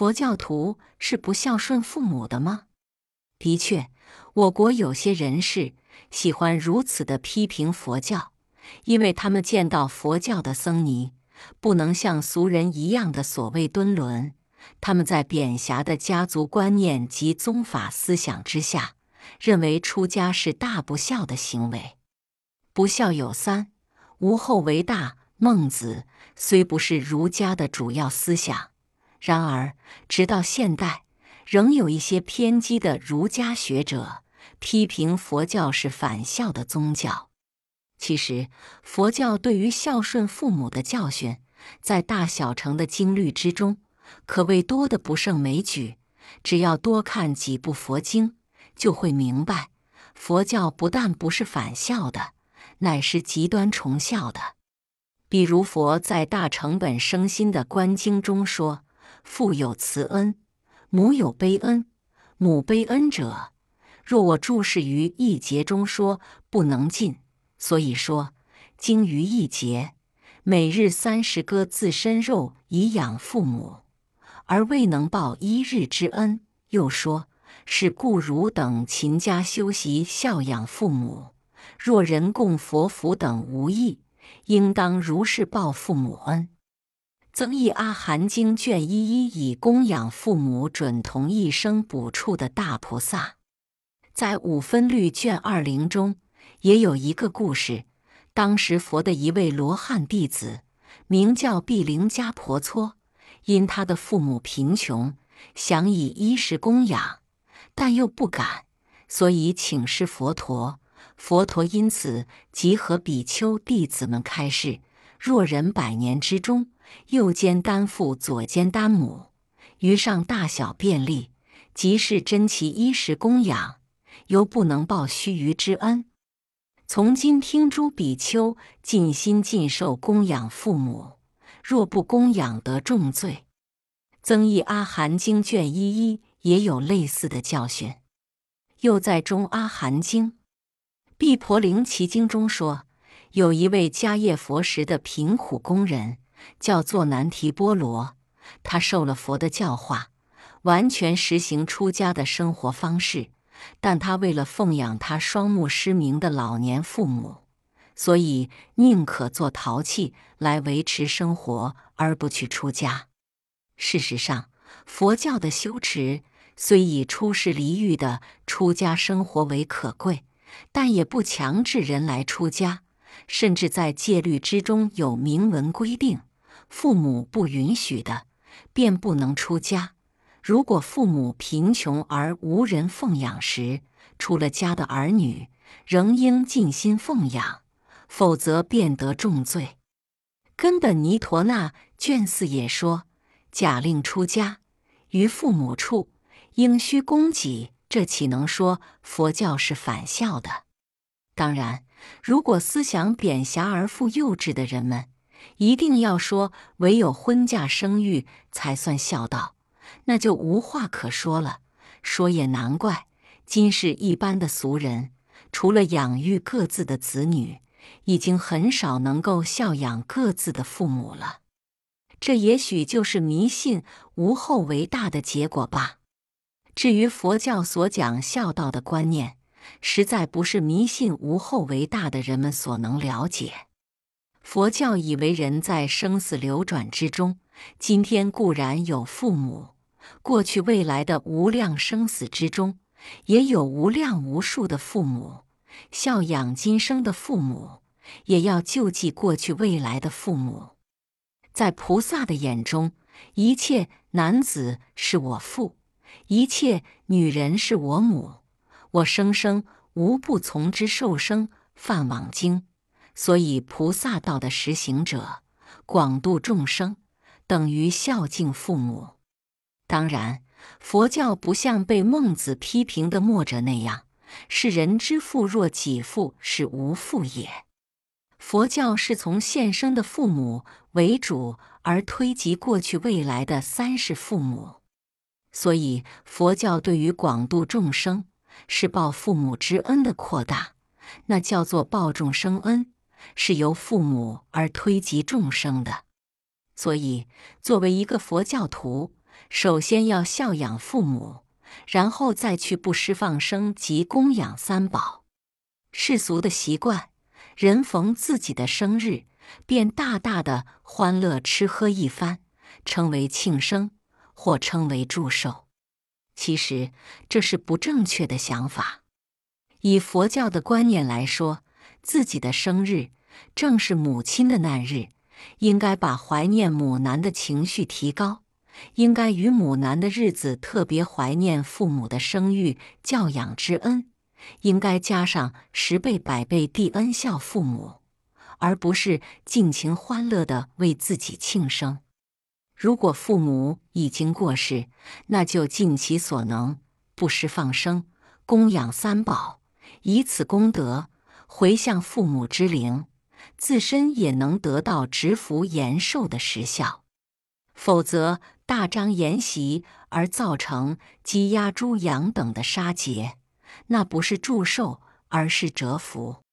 佛教徒是不孝顺父母的吗？的确，我国有些人士喜欢如此的批评佛教，因为他们见到佛教的僧尼不能像俗人一样的所谓敦伦，他们在贬狭的家族观念及宗法思想之下，认为出家是大不孝的行为。不孝有三，无后为大。孟子虽不是儒家的主要思想。然而，直到现代，仍有一些偏激的儒家学者批评佛教是反孝的宗教。其实，佛教对于孝顺父母的教训，在大小乘的经律之中，可谓多得不胜枚举。只要多看几部佛经，就会明白，佛教不但不是反孝的，乃是极端崇孝的。比如，佛在大成本生心的观经中说。父有慈恩，母有悲恩。母悲恩者，若我注释于一节中说不能尽，所以说经于一节，每日三十割自身肉以养父母，而未能报一日之恩。又说是故汝等勤加修习孝养父母，若人供佛福等无益，应当如是报父母恩。增益阿含经卷一一以供养父母准同一生补处的大菩萨，在五分律卷二零中也有一个故事。当时佛的一位罗汉弟子名叫毗陵迦婆娑，因他的父母贫穷，想以衣食供养，但又不敢，所以请示佛陀。佛陀因此即和比丘弟子们开示：若人百年之中，右肩担父，左肩担母，于上大小便利，即是珍其衣食供养，犹不能报须臾之恩。从今听诸比丘尽心尽寿供养父母，若不供养得重罪。增益阿含经卷一一也有类似的教训。又在中阿含经毕婆陵奇经中说，有一位迦叶佛时的贫苦工人。叫做南提波罗，他受了佛的教化，完全实行出家的生活方式。但他为了奉养他双目失明的老年父母，所以宁可做陶器来维持生活，而不去出家。事实上，佛教的修持虽以出世离欲的出家生活为可贵，但也不强制人来出家，甚至在戒律之中有明文规定。父母不允许的，便不能出家。如果父母贫穷而无人奉养时，出了家的儿女仍应尽心奉养，否则便得重罪。根本尼陀那卷四也说：假令出家于父母处，应须供给。这岂能说佛教是反孝的？当然，如果思想贬狭而富幼稚的人们。一定要说唯有婚嫁生育才算孝道，那就无话可说了。说也难怪，今世一般的俗人，除了养育各自的子女，已经很少能够孝养各自的父母了。这也许就是迷信无后为大的结果吧。至于佛教所讲孝道的观念，实在不是迷信无后为大的人们所能了解。佛教以为人在生死流转之中，今天固然有父母，过去未来的无量生死之中，也有无量无数的父母。孝养今生的父母，也要救济过去未来的父母。在菩萨的眼中，一切男子是我父，一切女人是我母，我生生无不从之受生。梵网经。所以，菩萨道的实行者，广度众生，等于孝敬父母。当然，佛教不像被孟子批评的墨者那样，是人之父若己父，是无父也。佛教是从现生的父母为主，而推及过去未来的三世父母。所以，佛教对于广度众生，是报父母之恩的扩大，那叫做报众生恩。是由父母而推及众生的，所以作为一个佛教徒，首先要孝养父母，然后再去布施放生及供养三宝。世俗的习惯，人逢自己的生日，便大大的欢乐吃喝一番，称为庆生，或称为祝寿。其实这是不正确的想法。以佛教的观念来说，自己的生日正是母亲的难日，应该把怀念母难的情绪提高，应该与母难的日子特别怀念父母的生育教养之恩。应该加上十倍百倍地恩孝父母，而不是尽情欢乐的为自己庆生。如果父母已经过世，那就尽其所能布施放生、供养三宝，以此功德回向父母之灵，自身也能得到植福延寿的实效。否则，大张筵席而造成鸡鸭猪羊等的杀劫。那不是祝寿，而是折福。